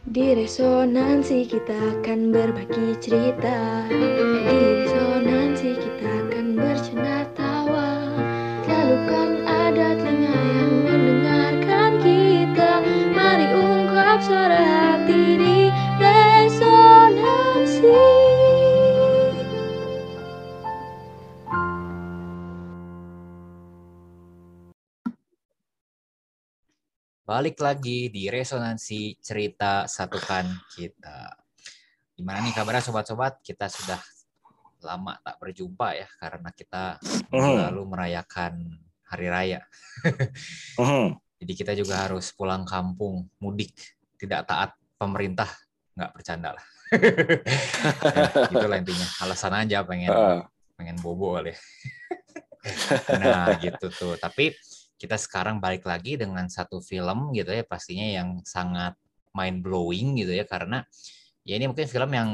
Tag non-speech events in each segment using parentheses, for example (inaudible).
Di resonansi kita akan berbagi cerita. Di resonansi kita akan bercanda tawa. Selalu kan ada telinga yang mendengarkan kita. Mari ungkap suara Balik lagi di resonansi cerita satukan kita. Gimana nih kabarnya sobat-sobat? Kita sudah lama tak berjumpa ya karena kita Mhm. lalu merayakan hari raya. Mhm. (laughs) Jadi kita juga harus pulang kampung, mudik, tidak taat pemerintah, nggak bercanda lah. ya, (laughs) itulah intinya. Alasan aja pengen Ah, pengen bobo kali. (laughs) nah gitu tuh. Tapi kita sekarang balik lagi dengan satu film gitu ya pastinya yang sangat mind blowing gitu ya karena ya ini mungkin film yang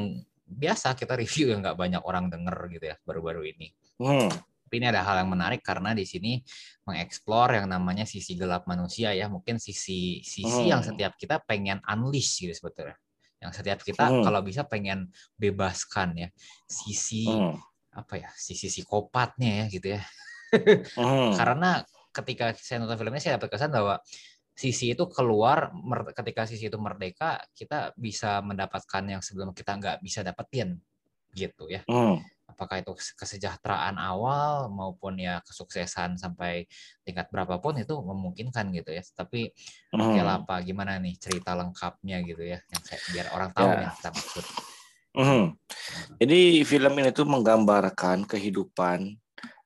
biasa kita review yang nggak banyak orang denger gitu ya baru-baru ini. mhm. Tapi ini ada hal yang menarik karena di sini mengeksplor yang namanya sisi gelap manusia ya, mungkin sisi sisi yang Hmm. setiap kita pengen unleash gitu sebetulnya. Yang setiap kita Hmm. kalau bisa pengen bebaskan ya. Sisi Mhm. apa ya? Sisi psikopatnya ya gitu ya. Mhm. (laughs) Karena ketika saya nonton film ini saya dapat kesan bahwa sisi itu keluar ketika sisi itu merdeka kita bisa mendapatkan yang sebelum kita nggak bisa dapetin gitu ya Mhm. apakah itu kesejahteraan awal maupun ya kesuksesan sampai tingkat berapapun itu memungkinkan gitu ya tapi lah apa gimana nih cerita lengkapnya gitu ya yang saya, biar orang tahu Ya. yang kita maksud Mhm. Jadi film ini tuh menggambarkan kehidupan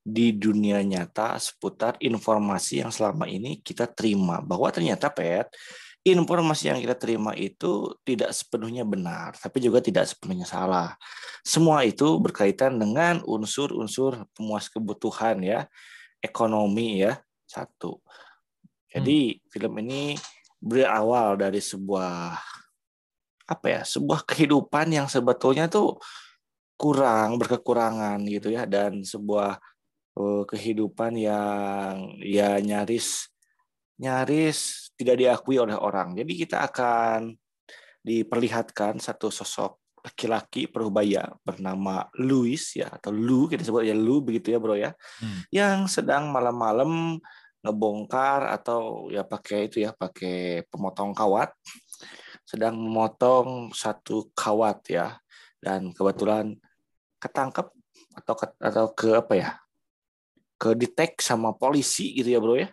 di dunia nyata seputar informasi yang selama ini kita terima. Bahwa ternyata pet informasi yang kita terima itu tidak sepenuhnya benar tapi juga tidak sepenuhnya salah. Semua itu berkaitan dengan unsur-unsur pemuas kebutuhan ya. Ekonomi ya satu. Jadi film ini berawal dari sebuah apa ya sebuah kehidupan yang sebetulnya tuh kurang berkekurangan gitu ya dan sebuah eh, kehidupan yang ya nyaris nyaris tidak diakui oleh orang. Jadi kita akan diperlihatkan satu sosok laki-laki perubaya bernama Louis ya atau Lu kita sebut ya Lu begitu ya bro ya Hmm. yang sedang malam-malam ngebongkar atau ya pakai itu ya pakai pemotong kawat sedang memotong satu kawat ya dan kebetulan ketangkep atau ke, atau ke apa ya ke detect sama polisi gitu ya bro ya.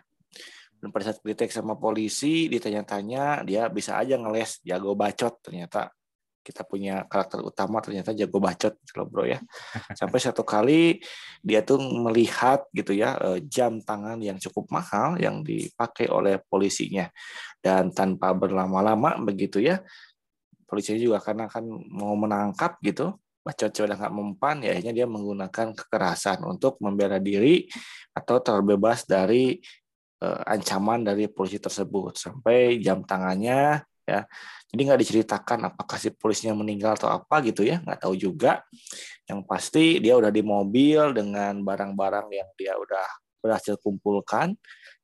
Dan pada saat detect sama polisi ditanya-tanya dia bisa aja ngeles jago bacot. Ternyata kita punya karakter utama ternyata jago bacot gitu loh bro ya. (laughs) Sampai satu kali dia tuh melihat gitu ya eh, jam tangan yang cukup mahal yang dipakai oleh polisinya. Dan tanpa berlama-lama begitu ya polisinya juga karena kan mau menangkap gitu bacot udah nggak mempan ya akhirnya dia menggunakan kekerasan untuk membela diri atau terbebas dari eh, ancaman dari polisi tersebut sampai jam tangannya ya. Jadi nggak diceritakan apakah si polisinya meninggal atau apa gitu ya nggak tahu juga. Yang pasti dia udah di mobil dengan barang-barang yang dia udah berhasil kumpulkan.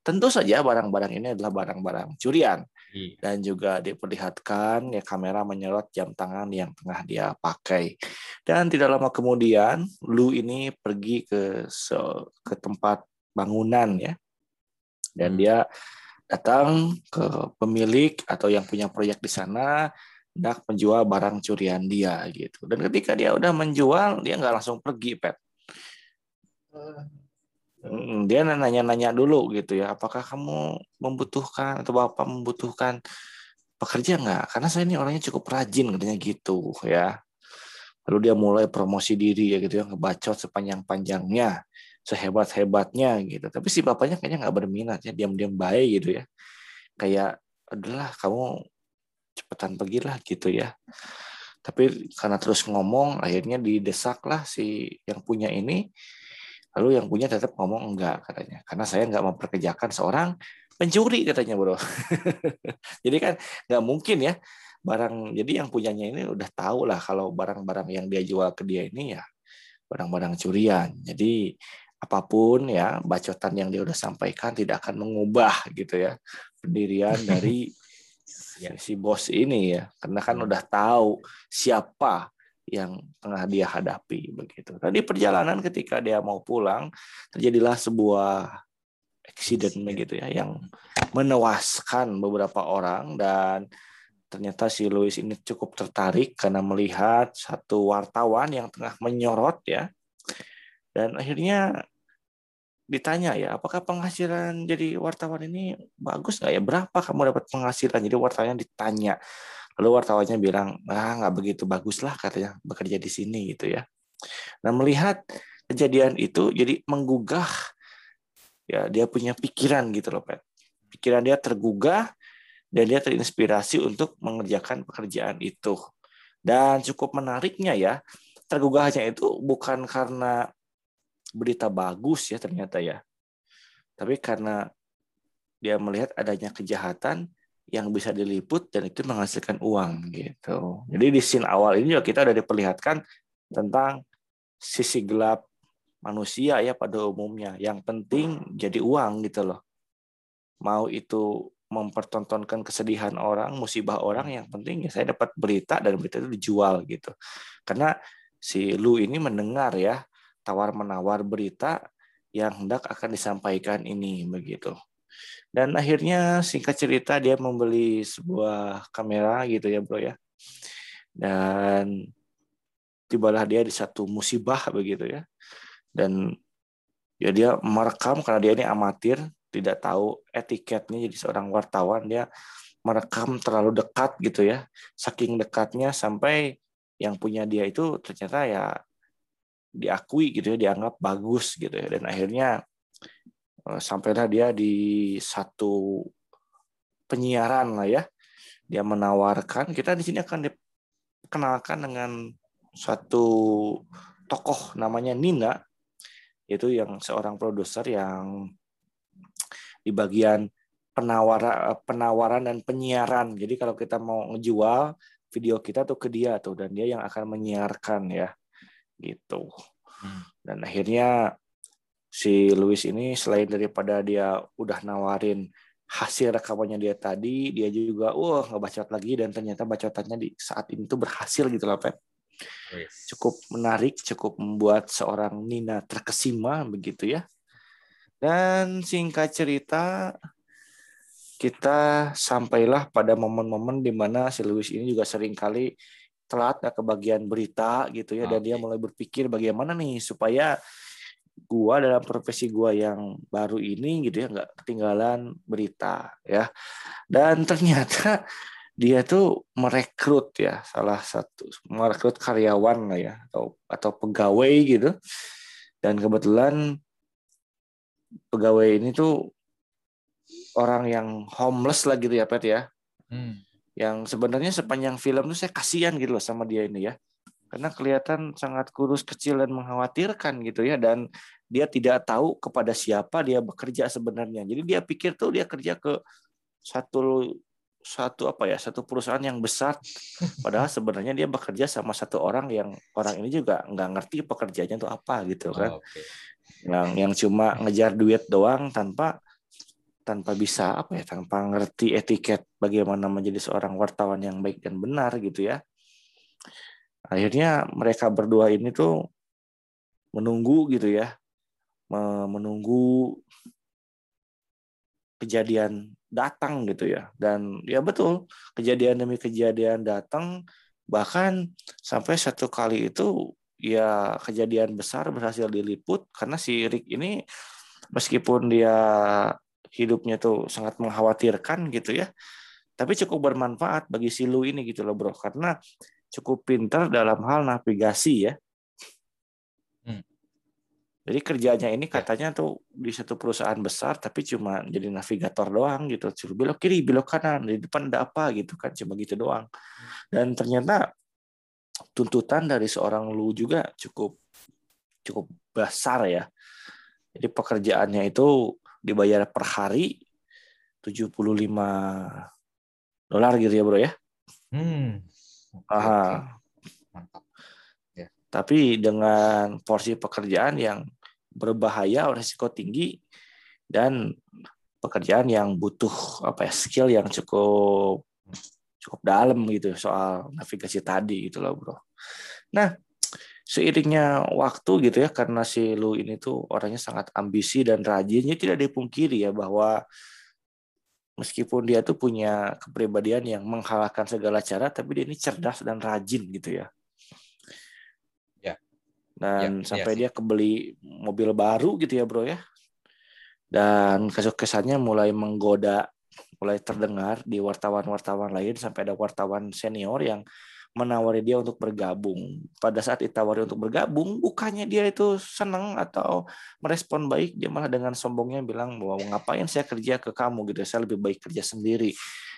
Tentu saja barang-barang ini adalah barang-barang curian Iya. dan juga diperlihatkan ya kamera menyorot jam tangan yang tengah dia pakai dan tidak lama kemudian Lu ini pergi ke se- ke tempat bangunan ya dan Hmm. dia datang ke pemilik atau yang punya proyek di sana hendak menjual barang curian dia gitu dan ketika dia udah menjual dia nggak langsung pergi pet Mm, dia nanya-nanya dulu gitu ya apakah kamu membutuhkan atau bapak membutuhkan pekerja nggak? Karena saya ini orangnya cukup rajin katanya gitu ya. Lalu dia mulai promosi diri ya gitu ya ngebacot sepanjang-panjangnya sehebat-hebatnya gitu. Tapi si bapaknya kayaknya nggak berminat ya diam-diam baik gitu ya. Kayak adalah kamu cepetan pergilah gitu ya. Tapi karena terus ngomong akhirnya didesaklah si yang punya ini lalu yang punya tetap ngomong enggak katanya karena saya nggak memperkerjakan seorang pencuri katanya bro (laughs) jadi kan nggak mungkin ya barang jadi yang punyanya ini udah tahu lah kalau barang-barang yang dia jual ke dia ini ya barang-barang curian jadi apa pun ya bacotan yang dia udah sampaikan tidak akan mengubah gitu ya pendirian (laughs) dari yeah. si bos ini ya karena kan hmm. udah tahu siapa yang tengah dia hadapi begitu. Tadi perjalanan ketika dia mau pulang terjadilah sebuah accident begitu ya yang menewaskan beberapa orang dan ternyata si Louis ini cukup tertarik karena melihat satu wartawan yang tengah menyorot ya. Dan akhirnya ditanya ya apakah penghasilan jadi wartawan ini bagus nggak ya? Berapa kamu dapat penghasilan? Jadi wartawannya ditanya lalu wartawannya bilang ah nggak begitu bagus lah katanya bekerja di sini gitu ya nah melihat kejadian itu jadi menggugah ya dia punya pikiran gitu loh Pet pikiran dia tergugah dan dia terinspirasi untuk mengerjakan pekerjaan itu dan cukup menariknya ya tergugahnya itu bukan karena berita bagus ya ternyata ya. Tapi karena dia melihat adanya kejahatan yang bisa diliput dan itu menghasilkan uang gitu. Jadi di scene awal ini juga kita udah diperlihatkan tentang sisi gelap manusia ya pada umumnya. Yang penting jadi uang gitu loh. Mau itu mempertontonkan kesedihan orang, musibah orang, yang penting ya saya dapat berita dan berita itu dijual gitu. Karena si Lu ini mendengar ya tawar-menawar berita yang hendak akan disampaikan ini begitu. Dan akhirnya singkat cerita dia membeli sebuah kamera gitu ya bro ya. Dan tibalah dia di satu musibah begitu ya. Dan ya dia merekam karena dia ini amatir, tidak tahu etiketnya jadi seorang wartawan dia merekam terlalu dekat gitu ya. Saking dekatnya sampai yang punya dia itu ternyata ya diakui gitu ya dianggap bagus gitu ya dan akhirnya sampailah dia di satu penyiaran lah ya dia menawarkan kita di sini akan dikenalkan dengan satu tokoh namanya Nina itu yang seorang produser yang di bagian penawaran penawaran dan penyiaran jadi kalau kita mau ngejual video kita tuh ke dia tuh dan dia yang akan menyiarkan ya gitu. Hmm. Dan akhirnya si Louis ini selain daripada dia udah nawarin hasil rekamannya dia tadi, dia juga wah ngebacot lagi dan ternyata bacotannya di saat ini tuh berhasil gitu lah Pep. Cukup menarik, cukup membuat seorang Nina terkesima begitu ya. Dan singkat cerita kita sampailah pada momen-momen di mana si Louis ini juga sering kali telat ke bagian berita gitu ya okay. dan dia mulai berpikir bagaimana nih supaya gua dalam profesi gua yang baru ini gitu ya nggak ketinggalan berita ya. Dan ternyata (laughs) dia tuh merekrut ya salah satu merekrut karyawan lah ya atau atau pegawai gitu. Dan kebetulan pegawai ini tuh orang yang homeless lah gitu ya Pet ya. Hmm. Yang sebenarnya sepanjang film tuh saya kasihan gitu loh sama dia ini ya karena kelihatan sangat kurus kecil dan mengkhawatirkan gitu ya. Dan dia tidak tahu kepada siapa dia bekerja sebenarnya. Jadi dia pikir tuh dia kerja ke satu satu apa ya satu perusahaan yang besar. Padahal sebenarnya dia bekerja sama satu orang yang orang ini juga nggak ngerti pekerjaannya itu apa gitu kan. Oh, okay. yang yang cuma ngejar duit doang tanpa tanpa bisa apa ya tanpa ngerti etiket bagaimana menjadi seorang wartawan yang baik dan benar gitu ya akhirnya mereka berdua ini tuh menunggu gitu ya menunggu kejadian datang gitu ya dan ya betul kejadian demi kejadian datang bahkan sampai satu kali itu ya kejadian besar berhasil diliput karena si Rick ini meskipun dia hidupnya tuh sangat mengkhawatirkan gitu ya. Tapi cukup bermanfaat bagi si Lu ini gitu loh bro, karena cukup pintar dalam hal navigasi ya. Hmm. Jadi kerjanya ini ya. katanya tuh di satu perusahaan besar, tapi cuma jadi navigator doang gitu. Suruh belok kiri, belok kanan, di depan ada apa gitu kan, cuma gitu doang. Dan ternyata tuntutan dari seorang Lu juga cukup cukup besar ya. Jadi pekerjaannya itu dibayar per hari 75 dolar gitu ya bro ya. Hmm. Aha. Mantap. Ya. Tapi dengan porsi pekerjaan yang berbahaya, risiko tinggi dan pekerjaan yang butuh apa ya skill yang cukup cukup dalam gitu soal navigasi tadi gitu loh bro. Nah seiringnya waktu gitu ya karena si Lu ini tuh orangnya sangat ambisi dan rajin, jadi tidak dipungkiri ya bahwa meskipun dia tuh punya kepribadian yang menghalalkan segala cara, tapi dia ini cerdas dan rajin gitu ya. Ya. Dan Ya, sampai iya dia kebeli mobil baru gitu ya bro ya. Dan kesuksesannya mulai menggoda mulai terdengar di wartawan-wartawan lain sampai ada wartawan senior yang menawari dia untuk bergabung. Pada saat ditawari untuk bergabung, bukannya dia itu senang atau merespon baik, dia malah dengan sombongnya bilang bahwa ngapain saya kerja ke kamu gitu, saya lebih baik kerja sendiri.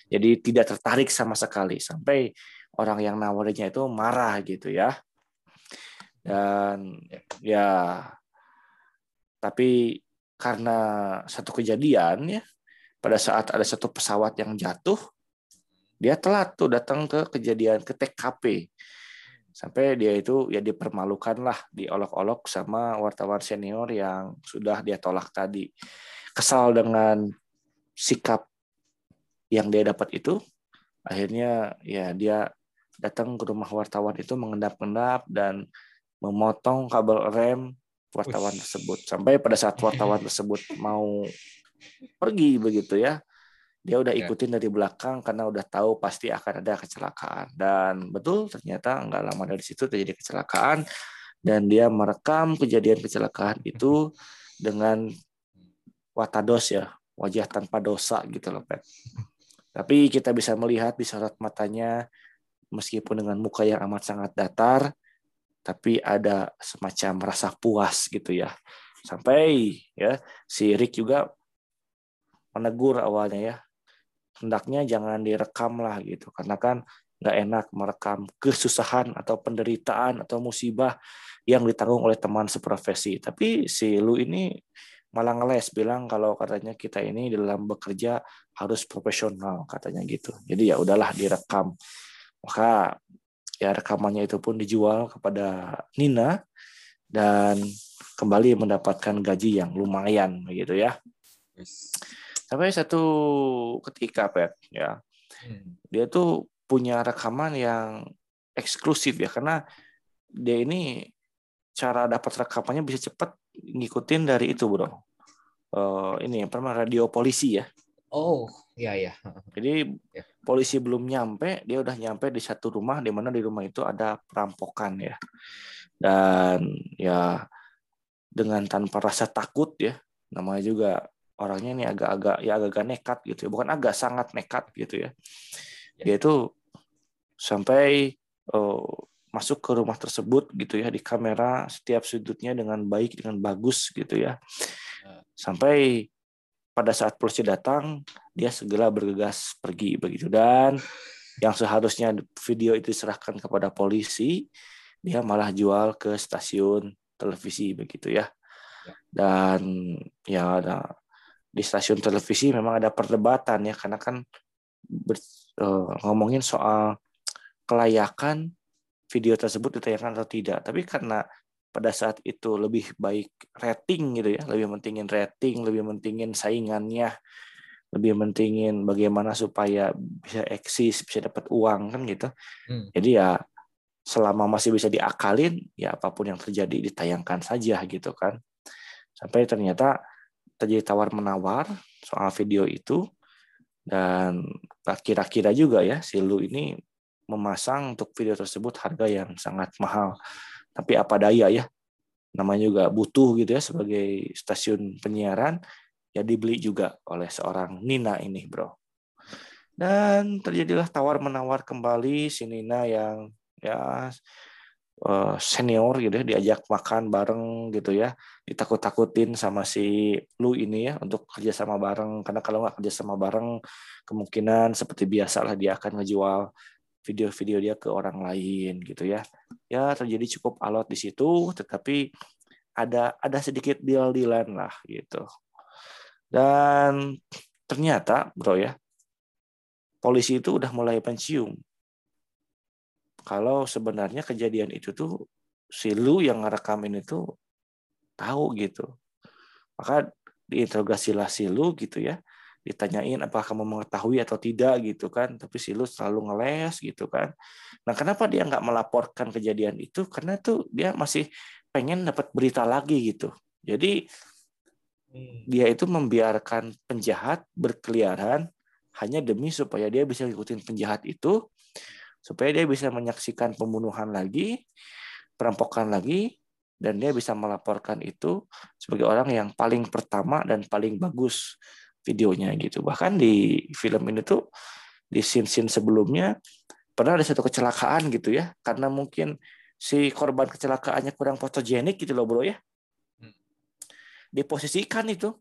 Jadi tidak tertarik sama sekali sampai orang yang nawarinya itu marah gitu ya. Dan ya tapi karena satu kejadian ya pada saat ada satu pesawat yang jatuh dia telat tuh datang ke kejadian ke TKP sampai dia itu ya dipermalukan lah diolok-olok sama wartawan senior yang sudah dia tolak tadi. Kesal dengan sikap yang dia dapat itu akhirnya ya dia datang ke rumah wartawan itu mengendap-endap dan memotong kabel rem wartawan tersebut. Sampai pada saat wartawan tersebut mau pergi begitu ya dia udah Ya. ikutin dari belakang karena udah tahu pasti akan ada kecelakaan dan betul ternyata nggak lama dari situ terjadi kecelakaan dan dia merekam kejadian kecelakaan itu dengan watados ya wajah tanpa dosa gitu loh Pet. Tapi kita bisa melihat di sorot matanya meskipun dengan muka yang amat sangat datar tapi ada semacam rasa puas gitu ya. Sampai ya si Rick juga menegur awalnya ya. Hendaknya jangan direkam lah gitu karena kan nggak enak merekam kesusahan atau penderitaan atau musibah yang ditanggung oleh teman seprofesi. Tapi si Lu ini malah ngeles bilang kalau katanya kita ini dalam bekerja harus profesional katanya gitu. Jadi ya udahlah direkam. Maka ya rekamannya itu pun dijual kepada Nina dan kembali mendapatkan gaji yang lumayan begitu ya. Sampai satu ketika Pet ya Hmm. dia tuh punya rekaman yang eksklusif ya karena dia ini cara dapat rekamannya bisa cepat ngikutin dari itu bro Eh, ini apa namanya radio polisi ya Oh, iya iya. jadi Ya. polisi belum nyampe dia udah nyampe di satu rumah di mana di rumah itu ada perampokan ya dan ya dengan tanpa rasa takut ya namanya juga orangnya ini agak-agak ya agak-agak nekat gitu ya bukan agak sangat nekat gitu ya Ya. dia itu sampai eh, masuk ke rumah tersebut gitu ya di kamera setiap sudutnya dengan baik dengan bagus gitu ya Ya. sampai pada saat polisi datang dia segera bergegas pergi begitu dan yang seharusnya video itu diserahkan kepada polisi dia malah jual ke stasiun televisi begitu ya Ya. dan ya ada di stasiun televisi memang ada perdebatan ya karena kan ber- eh, ngomongin soal kelayakan video tersebut ditayangkan atau tidak. Tapi karena pada saat itu lebih baik rating gitu ya lebih mentingin rating lebih mentingin saingannya lebih mentingin bagaimana supaya bisa eksis bisa dapat uang kan gitu. Hmm. jadi ya selama masih bisa diakalin ya apa pun yang terjadi ditayangkan saja gitu kan. Sampai ternyata terjadi tawar menawar soal video itu. Dan kira-kira juga ya si Lu ini memasang untuk video tersebut harga yang sangat mahal. Tapi apa daya ya? Namanya juga butuh gitu ya sebagai stasiun penyiaran ya dibeli juga oleh seorang Nina ini bro. Dan terjadilah tawar menawar kembali si Nina yang ya senior gitu ya diajak makan bareng gitu ya. Ditakut-takutin sama si Lu ini ya untuk kerjasama bareng. Karena kalau nggak kerjasama bareng kemungkinan seperti biasa lah dia akan ngejual video-video dia ke orang lain gitu ya. Ya terjadi cukup alot di situ tetapi ada ada sedikit deal-dealan lah gitu. Dan ternyata bro ya polisi itu udah mulai pensiun kalau sebenarnya kejadian itu tuh si Lu yang ngerekamin itu tahu gitu. Maka diinterogasilah si Lu gitu ya. Ditanyain apakah kamu mengetahui atau tidak gitu kan. Tapi si Lu selalu ngeles gitu kan. Nah kenapa dia nggak melaporkan kejadian itu? Karena tuh dia masih pengen dapat berita lagi gitu. Jadi hmm. dia itu membiarkan penjahat berkeliaran hanya demi supaya dia bisa ngikutin penjahat itu supaya dia bisa menyaksikan pembunuhan lagi perampokan lagi dan dia bisa melaporkan itu sebagai orang yang paling pertama dan paling bagus videonya gitu. Bahkan di film ini tuh di scene-scene sebelumnya pernah ada satu kecelakaan gitu ya, karena mungkin si korban kecelakaannya kurang fotogenik gitu loh bro ya. Hmm. Diposisikan itu.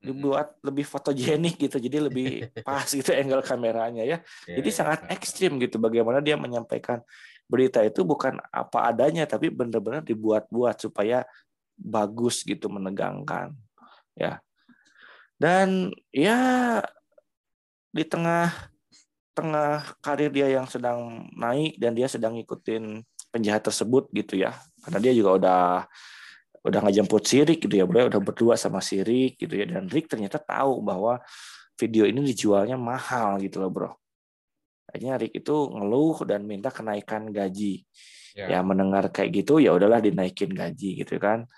Dibuat lebih fotogenik gitu, jadi lebih (laughs) pas gitu angle kameranya ya. Iya, jadi iya, sangat iya. ekstrim gitu bagaimana dia menyampaikan berita itu bukan apa adanya tapi benar-benar dibuat-buat supaya bagus gitu menegangkan ya dan ya di tengah tengah karir dia yang sedang naik dan dia sedang ngikutin penjahat tersebut gitu ya. Karena dia juga udah udah ngajemput Sirik gitu ya, bro, udah berdua sama Sirik gitu ya dan Rick ternyata tahu bahwa video ini dijualnya mahal gitu loh, Bro. Akhirnya Rick itu ngeluh dan minta kenaikan gaji. Ya, ya mendengar kayak gitu ya udahlah dinaikin gaji gitu kan.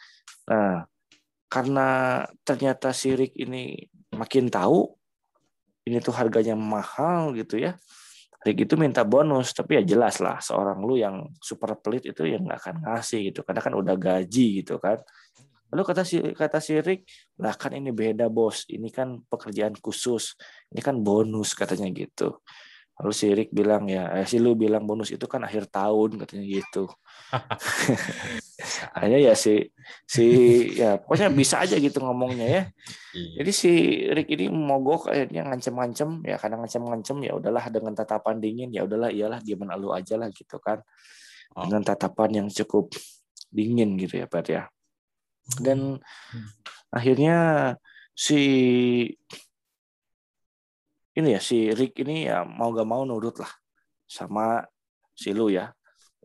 Nah, karena ternyata sirik ini makin tahu ini tuh harganya mahal gitu ya. Rick itu minta bonus, tapi ya jelas lah seorang lu yang super pelit itu yang nggak akan ngasih gitu, karena kan udah gaji gitu kan. Lalu kata si kata si Rick, lah kan ini beda bos, ini kan pekerjaan khusus, ini kan bonus katanya gitu. Lalu si Rick bilang ya, eh, si lu bilang bonus itu kan akhir tahun katanya gitu. (laughs) Hanya ya si si ya pokoknya (laughs) bisa aja gitu ngomongnya ya. Iya. Jadi si Rick ini mogok akhirnya ngancem-ngancem ya kadang ngancem-ngancem ya udahlah dengan tatapan dingin ya udahlah iyalah dia menalu aja lah gitu kan. Oh. Dengan tatapan yang cukup dingin gitu ya Pak ya. Dan hmm. akhirnya si ini ya si Rick ini ya mau gak mau nurut lah sama si Lu ya, ya.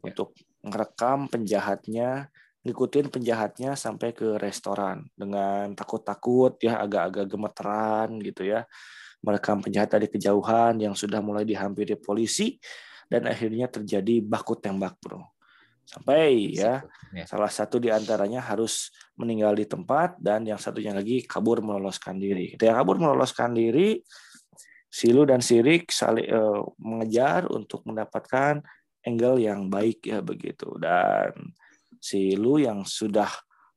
untuk ngerekam penjahatnya, ngikutin penjahatnya sampai ke restoran dengan takut-takut ya agak-agak gemeteran gitu ya. Merekam penjahat dari kejauhan yang sudah mulai dihampiri polisi dan akhirnya terjadi baku tembak, Bro. Sampai ya, ya salah satu di antaranya harus meninggal di tempat dan yang satunya lagi kabur meloloskan diri. Yang kabur meloloskan diri Silu dan Sirik saling uh, mengejar untuk mendapatkan angle yang baik ya begitu. Dan Silu yang sudah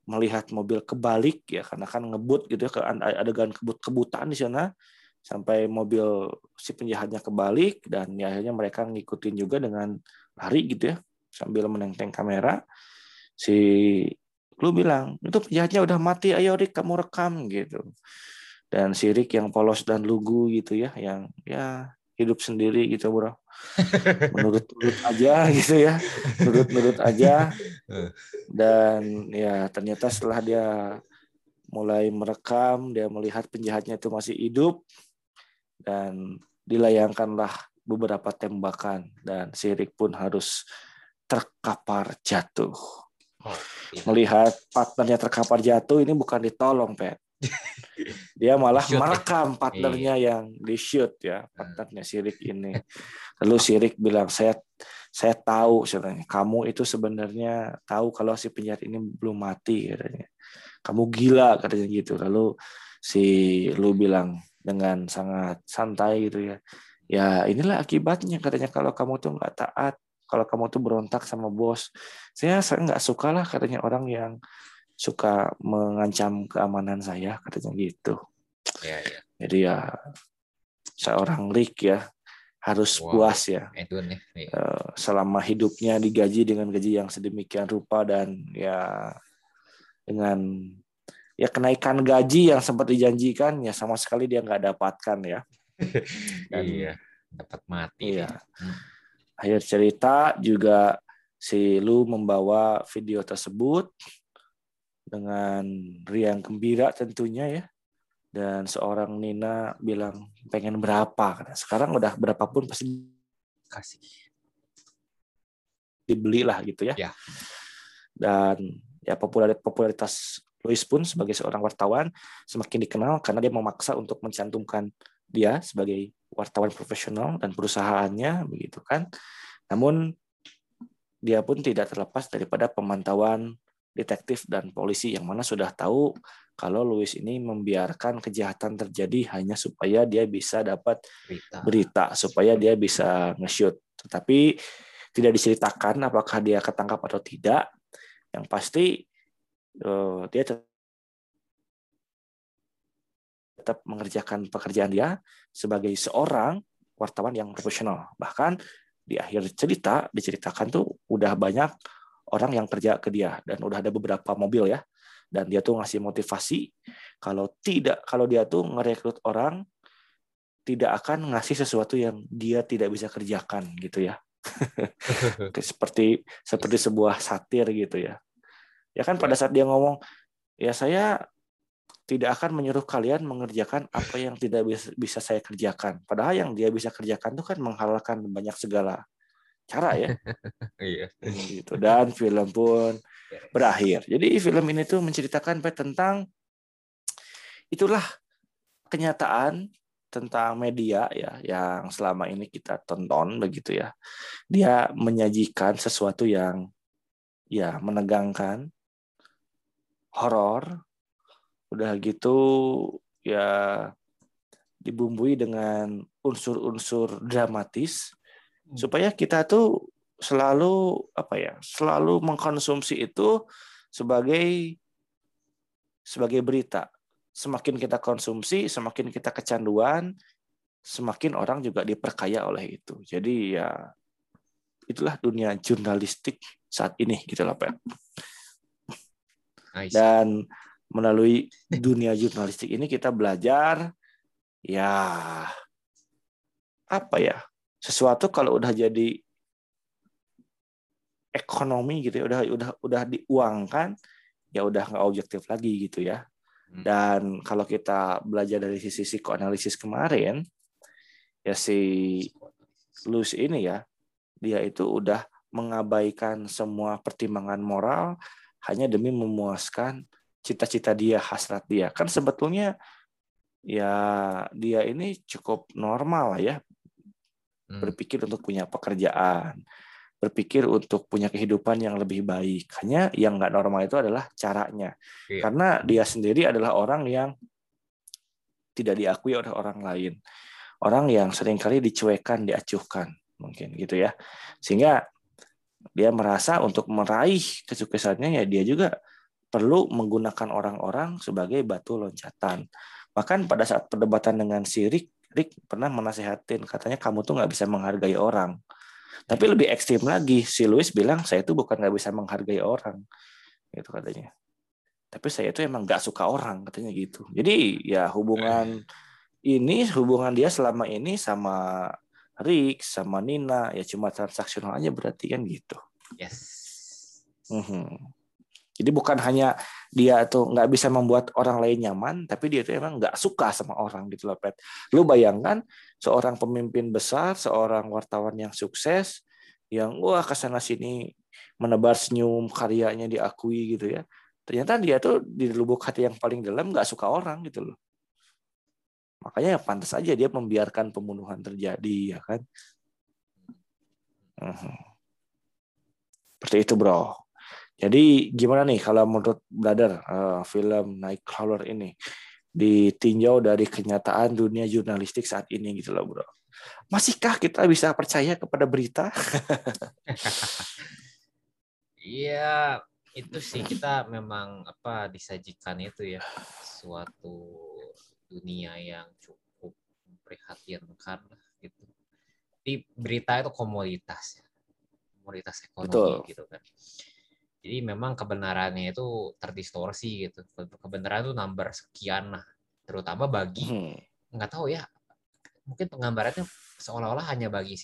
melihat mobil kebalik ya karena kan ngebut gitu ya adegan kebut-kebutan di sana sampai mobil si penjahatnya kebalik dan ya akhirnya mereka ngikutin juga dengan lari gitu ya sambil menenteng kamera. Si lu bilang itu penjahatnya udah mati ayo Rick kamu rekam gitu. Dan sirik yang polos dan lugu gitu ya yang ya hidup sendiri gitu bro menurut menurut aja gitu ya. Menurut menurut aja. Dan ya ternyata setelah dia mulai merekam dia melihat penjahatnya itu masih hidup dan dilayangkanlah beberapa tembakan dan sirik pun harus terkapar jatuh. Oh, iya. melihat partnernya terkapar jatuh ini bukan ditolong pet dia malah shoot, ya? merekam ya? partnernya iya. yang di shoot ya hmm. partnernya Sirik ini lalu Sirik bilang saya saya tahu sebenarnya kamu itu sebenarnya tahu kalau si penjahat ini belum mati katanya kamu gila katanya gitu lalu si lu bilang dengan sangat santai gitu ya ya inilah akibatnya katanya kalau kamu tuh nggak taat kalau kamu tuh berontak sama bos saya saya nggak suka lah katanya orang yang suka mengancam keamanan saya katanya gitu. Ya, ya. Jadi ya seorang Rick ya harus wow. puas ya. Itu nih. Ya. Eh, selama hidupnya digaji dengan gaji yang sedemikian rupa dan ya dengan ya kenaikan gaji yang sempat dijanjikan ya sama sekali dia nggak dapatkan ya. (laughs) Dan, iya, dapat mati. Iya. Hmm. Akhir cerita juga si Lu membawa video tersebut dengan riang gembira tentunya ya. Dan seorang Nina bilang pengen berapa. Sekarang udah berapapun pasti kasih. Dibeli lah gitu ya. ya. Dan ya popularitas, popularitas Louis pun sebagai seorang wartawan semakin dikenal karena dia memaksa untuk mencantumkan dia sebagai wartawan profesional dan perusahaannya begitu kan. Namun dia pun tidak terlepas daripada pemantauan detektif dan polisi yang mana sudah tahu kalau Louis ini membiarkan kejahatan terjadi hanya supaya dia bisa dapat berita, berita supaya dia bisa nge-shoot. Tetapi tidak diceritakan apakah dia ketangkap atau tidak. Yang pasti uh, dia tetap mengerjakan pekerjaan dia sebagai seorang wartawan yang profesional. Bahkan di akhir cerita diceritakan tuh udah banyak orang yang kerja ke dia. Dan udah ada beberapa mobil ya. Dan dia tuh ngasih motivasi kalau tidak kalau dia tuh ngerekrut orang tidak akan ngasih sesuatu yang dia tidak bisa kerjakan gitu ya. (laughs) Seperti seperti sebuah satir gitu ya. Ya kan pada saat dia ngomong ya saya tidak akan menyuruh kalian mengerjakan apa yang tidak bisa, bisa saya kerjakan. Padahal yang dia bisa kerjakan itu kan menghalalkan banyak segala cara ya. (laughs) Iya. gitu. Dan film pun berakhir. Jadi film ini tuh menceritakan tentang itulah kenyataan tentang media ya yang selama ini kita tonton begitu ya. Dia menyajikan sesuatu yang ya menegangkan, horor, udah gitu ya dibumbui dengan unsur-unsur dramatis. Supaya kita tuh selalu apa ya selalu mengkonsumsi itu sebagai sebagai berita. Semakin kita konsumsi semakin kita kecanduan semakin orang juga diperkaya oleh itu. Jadi ya itulah dunia jurnalistik saat ini gitu lah Pak. Dan melalui dunia jurnalistik ini kita belajar ya apa ya sesuatu kalau udah jadi ekonomi gitu ya udah udah udah diuangkan ya udah nggak objektif lagi gitu ya hmm. dan kalau kita belajar dari sisi psikoanalisis kemarin ya si Luz ini ya dia itu udah mengabaikan semua pertimbangan moral hanya demi memuaskan cita-cita dia, hasrat dia. Kan sebetulnya ya dia ini cukup normal ya. Hmm. Berpikir untuk punya pekerjaan, berpikir untuk punya kehidupan yang lebih baik. Hanya yang nggak normal itu adalah caranya. Iya. Karena dia sendiri adalah orang yang tidak diakui oleh orang lain. Orang yang sering kali dicuekan, diacuhkan. Mungkin gitu ya. Sehingga dia merasa untuk meraih kesuksesannya ya dia juga perlu menggunakan orang-orang sebagai batu loncatan. Bahkan pada saat perdebatan dengan si Rick, pernah menasehatin, katanya kamu tuh nggak bisa menghargai orang. Tapi lebih ekstrim lagi, si Louis bilang saya tuh bukan nggak bisa menghargai orang, gitu katanya. Tapi saya tuh emang nggak suka orang, katanya gitu. Jadi ya hubungan ini, hubungan dia selama ini sama Rick, sama Nina, ya cuma transaksional aja berarti kan gitu. Yes. Mm -hmm. Jadi bukan hanya dia tuh nggak bisa membuat orang lain nyaman, tapi dia tuh emang nggak suka sama orang gitu loh, Pet. Lu bayangkan seorang pemimpin besar, seorang wartawan yang sukses, yang wah ke sana sini menebar senyum, karyanya diakui gitu ya. Ternyata dia tuh di lubuk hati yang paling dalam nggak suka orang gitu loh. Makanya ya pantas aja dia membiarkan pembunuhan terjadi ya kan. Mhm. Seperti itu bro. Jadi gimana nih kalau menurut Brother uh, film Nightcrawler ini ditinjau dari kenyataan dunia jurnalistik saat ini gitu loh bro. Masihkah kita bisa percaya kepada berita? (laughs) Iya itu sih kita memang apa disajikan itu ya suatu dunia yang cukup memprihatinkan gitu. Di berita itu komoditas ya, komoditas ekonomi Betul. gitu kan jadi memang kebenarannya itu terdistorsi gitu. Kebenaran itu number sekian lah, terutama bagi hmm. nggak tahu ya. Mungkin penggambarannya seolah-olah hanya bagi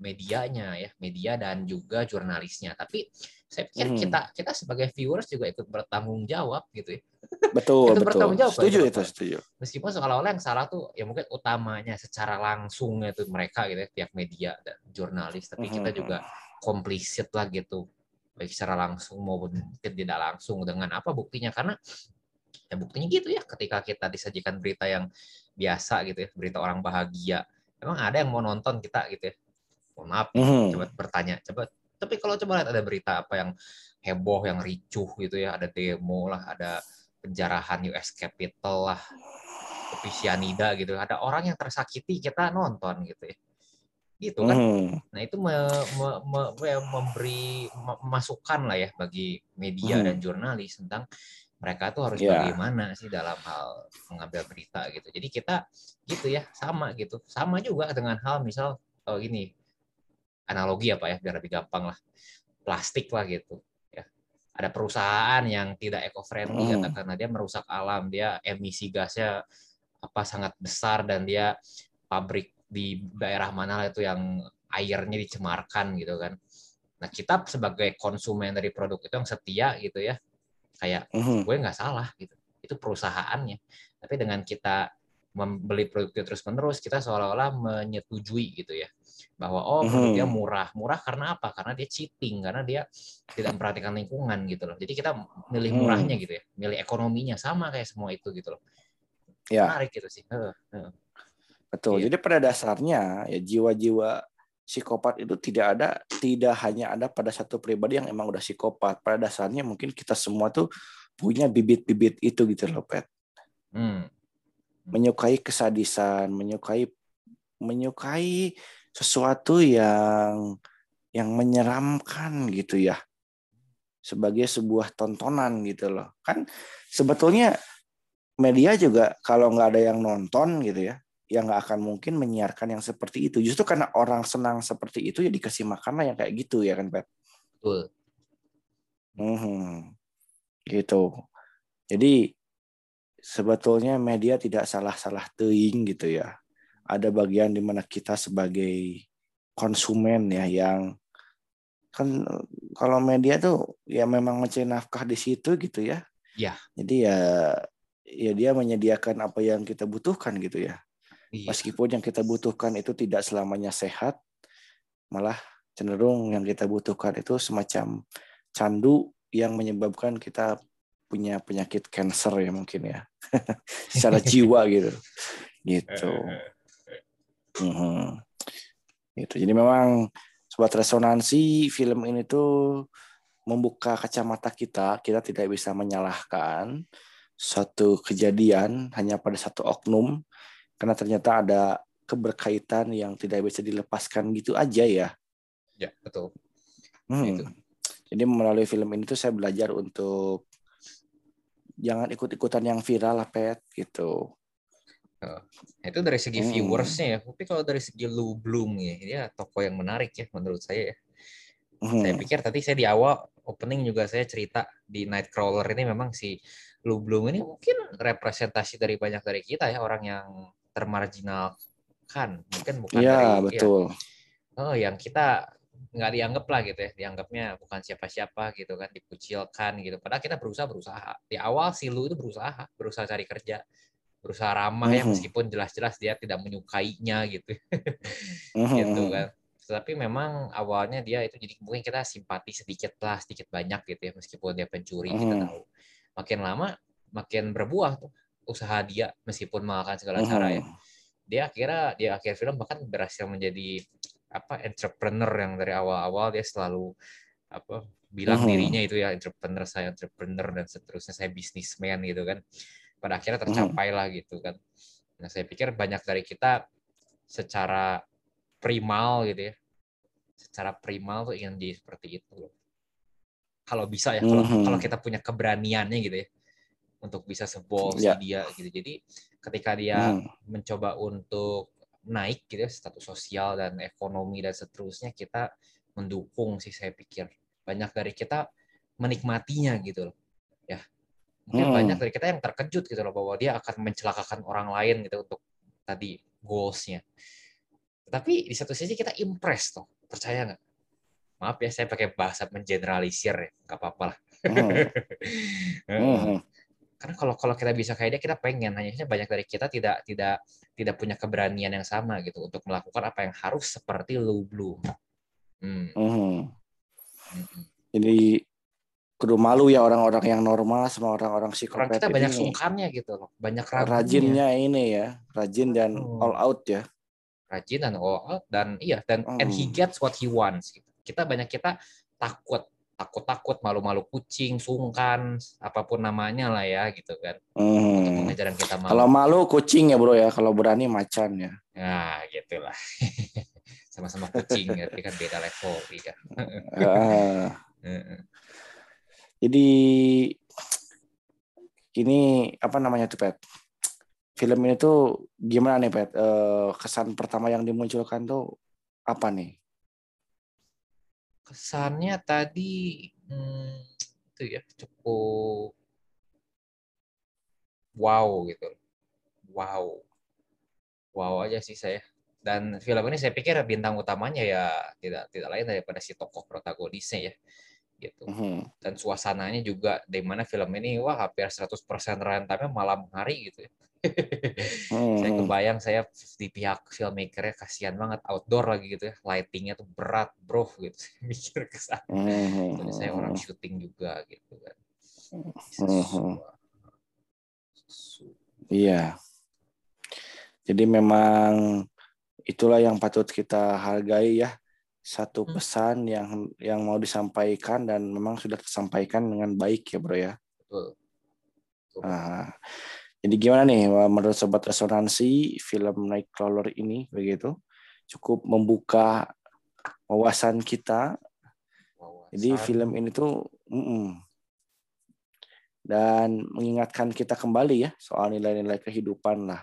medianya ya, media dan juga jurnalisnya. Tapi saya pikir hmm. kita kita sebagai viewers juga ikut bertanggung jawab gitu ya. (laughs) Betul, ikut betul. Bertanggung jawab setuju itu, setuju. Meskipun seolah-olah yang salah tuh ya mungkin utamanya secara langsung itu mereka gitu ya, pihak media dan jurnalis, tapi kita hmm. juga komplisit lah gitu baik secara langsung maupun tidak langsung dengan apa buktinya karena Ya buktinya gitu ya, ketika kita disajikan berita yang biasa gitu ya, berita orang bahagia, emang ada yang mau nonton kita gitu ya? Mohon maaf, Mhm. coba bertanya, coba. Tapi kalau coba lihat ada berita apa yang heboh, yang ricuh gitu ya, ada demo lah, ada penjarahan US Capital lah, kopi cyanida gitu, ada orang yang tersakiti kita nonton gitu ya, gitu kan? Mhm. Nah itu me- me- me- me- memberi ma- masukan lah ya bagi media Hmm. dan jurnalis tentang mereka tuh harus Ya. bagaimana sih dalam hal mengambil berita gitu. Jadi kita gitu ya sama gitu, sama juga dengan hal misal oh, gini analogi apa ya biar lebih gampang lah plastik lah gitu ya. Ada perusahaan yang tidak eco friendly Hmm. karena dia merusak alam, dia emisi gasnya apa sangat besar dan dia pabrik di daerah mana itu yang airnya dicemarkan gitu kan. Nah kita sebagai konsumen dari produk itu yang setia gitu ya, kayak Mhm. gue nggak salah gitu, itu perusahaannya. Tapi dengan kita membeli produk itu terus menerus, kita seolah-olah menyetujui gitu ya, bahwa oh produknya Mhm. murah, murah karena apa? Karena dia cheating, karena dia tidak memperhatikan lingkungan gitu loh. Jadi kita milih Hmm. murahnya gitu ya, milih ekonominya sama kayak semua itu gitu loh. Ya. Menarik gitu sih. Betul. Iya. Jadi pada dasarnya ya jiwa-jiwa psikopat itu tidak ada tidak hanya ada pada satu pribadi yang emang udah psikopat. Pada dasarnya mungkin kita semua tuh punya bibit-bibit itu gitu loh, Pet. Hmm. Menyukai kesadisan, menyukai menyukai sesuatu yang yang menyeramkan gitu ya. Sebagai sebuah tontonan gitu loh. Kan sebetulnya media juga kalau nggak ada yang nonton gitu ya, ya nggak akan mungkin menyiarkan yang seperti itu. Justru karena orang senang seperti itu ya dikasih makan lah yang kayak gitu ya kan, Pet? Betul. Mhm. Gitu. Jadi sebetulnya media tidak salah-salah teing gitu ya. Ada bagian di mana kita sebagai konsumen ya yang kan kalau media tuh ya memang mencari nafkah di situ gitu ya. Ya. Jadi ya ya dia menyediakan apa yang kita butuhkan gitu ya. Iya. Meskipun yang kita butuhkan itu tidak selamanya sehat, malah cenderung yang kita butuhkan itu semacam candu yang menyebabkan kita punya penyakit kanker ya mungkin ya, (laughs) secara jiwa gitu, gitu. (laughs) Mhm. Gitu. Jadi memang sobat resonansi film ini tuh membuka kacamata kita, kita tidak bisa menyalahkan suatu kejadian hanya pada satu oknum karena ternyata ada keberkaitan yang tidak bisa dilepaskan gitu aja ya. Ya, betul. Hmm. Itu. Jadi melalui film ini tuh saya belajar untuk jangan ikut-ikutan yang viral lah pet gitu. Nah, itu dari segi Hmm. viewersnya ya. Tapi kalau dari segi Lu Bloom ya, dia toko yang menarik ya menurut saya ya. Hmm. Saya pikir tadi saya di awal opening juga saya cerita di Nightcrawler ini memang si Lu Bloom ini mungkin representasi dari banyak dari kita ya orang yang termarginalkan. Mungkin bukan Iya dari ya, betul. oh yang kita nggak dianggap lah gitu ya dianggapnya bukan siapa-siapa gitu kan dikucilkan gitu padahal kita berusaha berusaha di awal si Lu itu berusaha berusaha cari kerja berusaha ramah ya Mhm. meskipun jelas-jelas dia tidak menyukainya gitu Mhm. (laughs) gitu kan tapi memang awalnya dia itu jadi mungkin kita simpati sedikit lah sedikit banyak gitu ya meskipun dia pencuri kita Mhm. tahu makin lama makin berbuah tuh usaha dia meskipun mengalahkan segala cara ya. Dia akhirnya di akhir film bahkan berhasil menjadi apa entrepreneur yang dari awal-awal dia selalu apa bilang Mhm. dirinya itu ya entrepreneur saya entrepreneur dan seterusnya saya bisnismen gitu kan. Pada akhirnya tercapai lah gitu kan. Nah saya pikir banyak dari kita secara primal gitu ya secara primal tuh ingin jadi seperti itu. Loh kalau bisa ya kalau Mhm. kalau kita punya keberaniannya gitu ya untuk bisa sebol Ya. dia gitu jadi ketika dia Mhm. mencoba untuk naik gitu ya status sosial dan ekonomi dan seterusnya kita mendukung sih saya pikir banyak dari kita menikmatinya gitu loh ya mungkin Hmm. banyak dari kita yang terkejut gitu loh bahwa dia akan mencelakakan orang lain gitu untuk tadi goalsnya tapi di satu sisi kita impress tuh percaya nggak maaf ya saya pakai bahasa mengeneralisir ya nggak apa-apa lah Mhm. Mhm. (laughs) karena kalau kalau kita bisa kayak dia kita pengen hanya banyak dari kita tidak tidak tidak punya keberanian yang sama gitu untuk melakukan apa yang harus seperti Lu Bloom. Hmm. Mhm. hmm, Jadi kudu malu ya orang-orang yang normal sama orang-orang Orang psikopat kita banyak ini. sungkannya gitu loh, banyak ragunya. Rajinnya ini ya, rajin dan Hmm. all out ya. rajin dan all out dan iya dan and he Hmm. gets what he wants gitu. Kita banyak kita takut takut takut malu-malu kucing sungkan apa pun namanya lah ya gitu kan untuk Hmm. mengajaran kita malu Kalau malu kucing ya bro ya, kalau berani macan ya. nah gitulah (laughs) sama-sama kucing tapi kan beda level Ah, Heeh. jadi ini apa namanya tuh Pet? Film ini tuh gimana nih Pet? Eh, kesan pertama yang dimunculkan tuh apa nih? Kesannya tadi hmm, itu ya cukup wow gitu. Wow. Wow aja sih saya. Dan film ini saya pikir bintang utamanya ya tidak tidak lain daripada si tokoh protagonisnya ya gitu Mhm. dan suasananya juga di mana film ini wah hampir 100% runtime malam hari gitu ya. (laughs) saya Mhm. kebayang saya di pihak filmmakernya kasihan banget outdoor lagi gitu ya lightingnya tuh berat bro gitu (laughs) saya mikir ke sana Mhm. Soalnya saya orang syuting juga gitu kan Mhm. Sesu- Iya. Jadi memang itulah yang patut kita hargai ya. Satu Hmm. pesan yang yang mau disampaikan dan memang sudah tersampaikan dengan baik ya, Bro ya. betul Betul. Nah, jadi gimana nih menurut sobat resonansi film Nightcrawler ini begitu cukup membuka wawasan kita. Jadi Wawasan. film ini tuh mm-mm. dan mengingatkan kita kembali ya soal nilai-nilai kehidupan lah.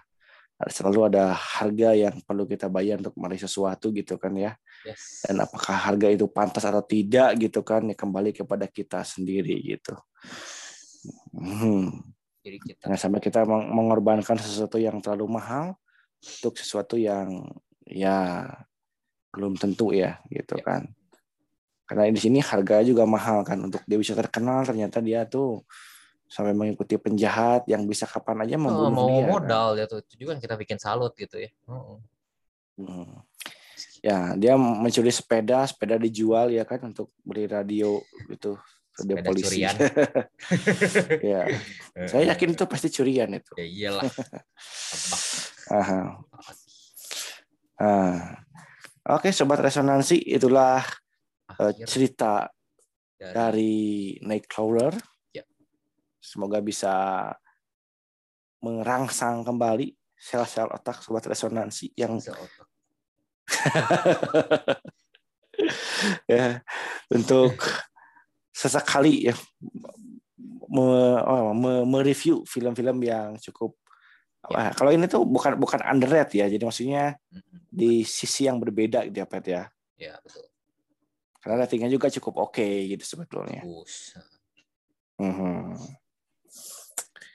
Selalu ada harga yang perlu kita bayar untuk meraih sesuatu gitu kan ya. yes. Dan apakah harga itu pantas atau tidak gitu kan ya kembali kepada kita sendiri gitu. Hmm. jadi kita Jangan sampai kita meng- mengorbankan sesuatu yang terlalu mahal untuk sesuatu yang ya belum tentu ya gitu Ya. kan. Karena di sini harganya juga mahal kan untuk dia bisa terkenal ternyata dia tuh sampai mengikuti penjahat yang bisa kapan aja Oh, membunuh mau dia. kan. modal ya tuh itu juga yang kita bikin salut gitu ya Oh, Hmm. Ya, dia mencuri sepeda, sepeda dijual ya kan untuk beli radio itu radio Sepeda polisi. curian. (laughs) ya, saya yakin itu pasti curian itu. ya iyalah. (laughs) Aha. Ah. Oke, sobat resonansi, itulah eh, Akhir cerita dari Nightcrawler. Semoga bisa merangsang kembali sel-sel otak sobat resonansi yang seotak. (laughs) ya untuk sesekali ya me- oh, me- mereview film-film yang cukup apa, kalau ini tuh bukan bukan underrated ya jadi maksudnya di sisi yang berbeda gitu ya Pet ya. Ya betul. Karena ratingnya juga cukup oke gitu sebetulnya. Bagus. Mhm.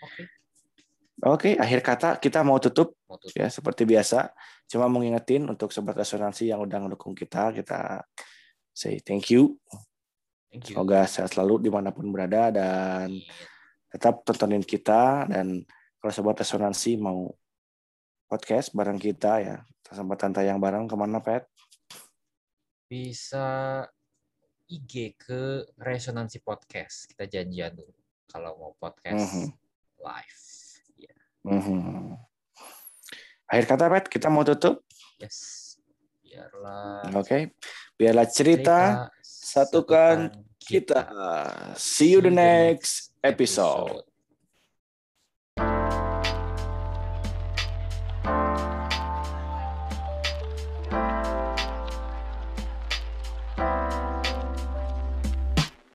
Oke. Oke akhir kata kita mau tutup mau tutup. ya seperti biasa. Cuma mau ngingetin untuk sobat resonansi yang udah ngedukung kita kita say thank you. Thank you. Semoga sehat selalu di mana pun berada dan tetap tontonin kita dan kalau sobat resonansi mau podcast bareng kita ya kesempatan tayang bareng ke mana Pet? bisa IG ke Resonansi Podcast. Kita janjian dulu kalau mau podcast Mhm. live ya Mhm. Akhir kata Pet, kita mau tutup. yes biarlah Oke. Biarlah cerita, satukan kita. See you the next episode.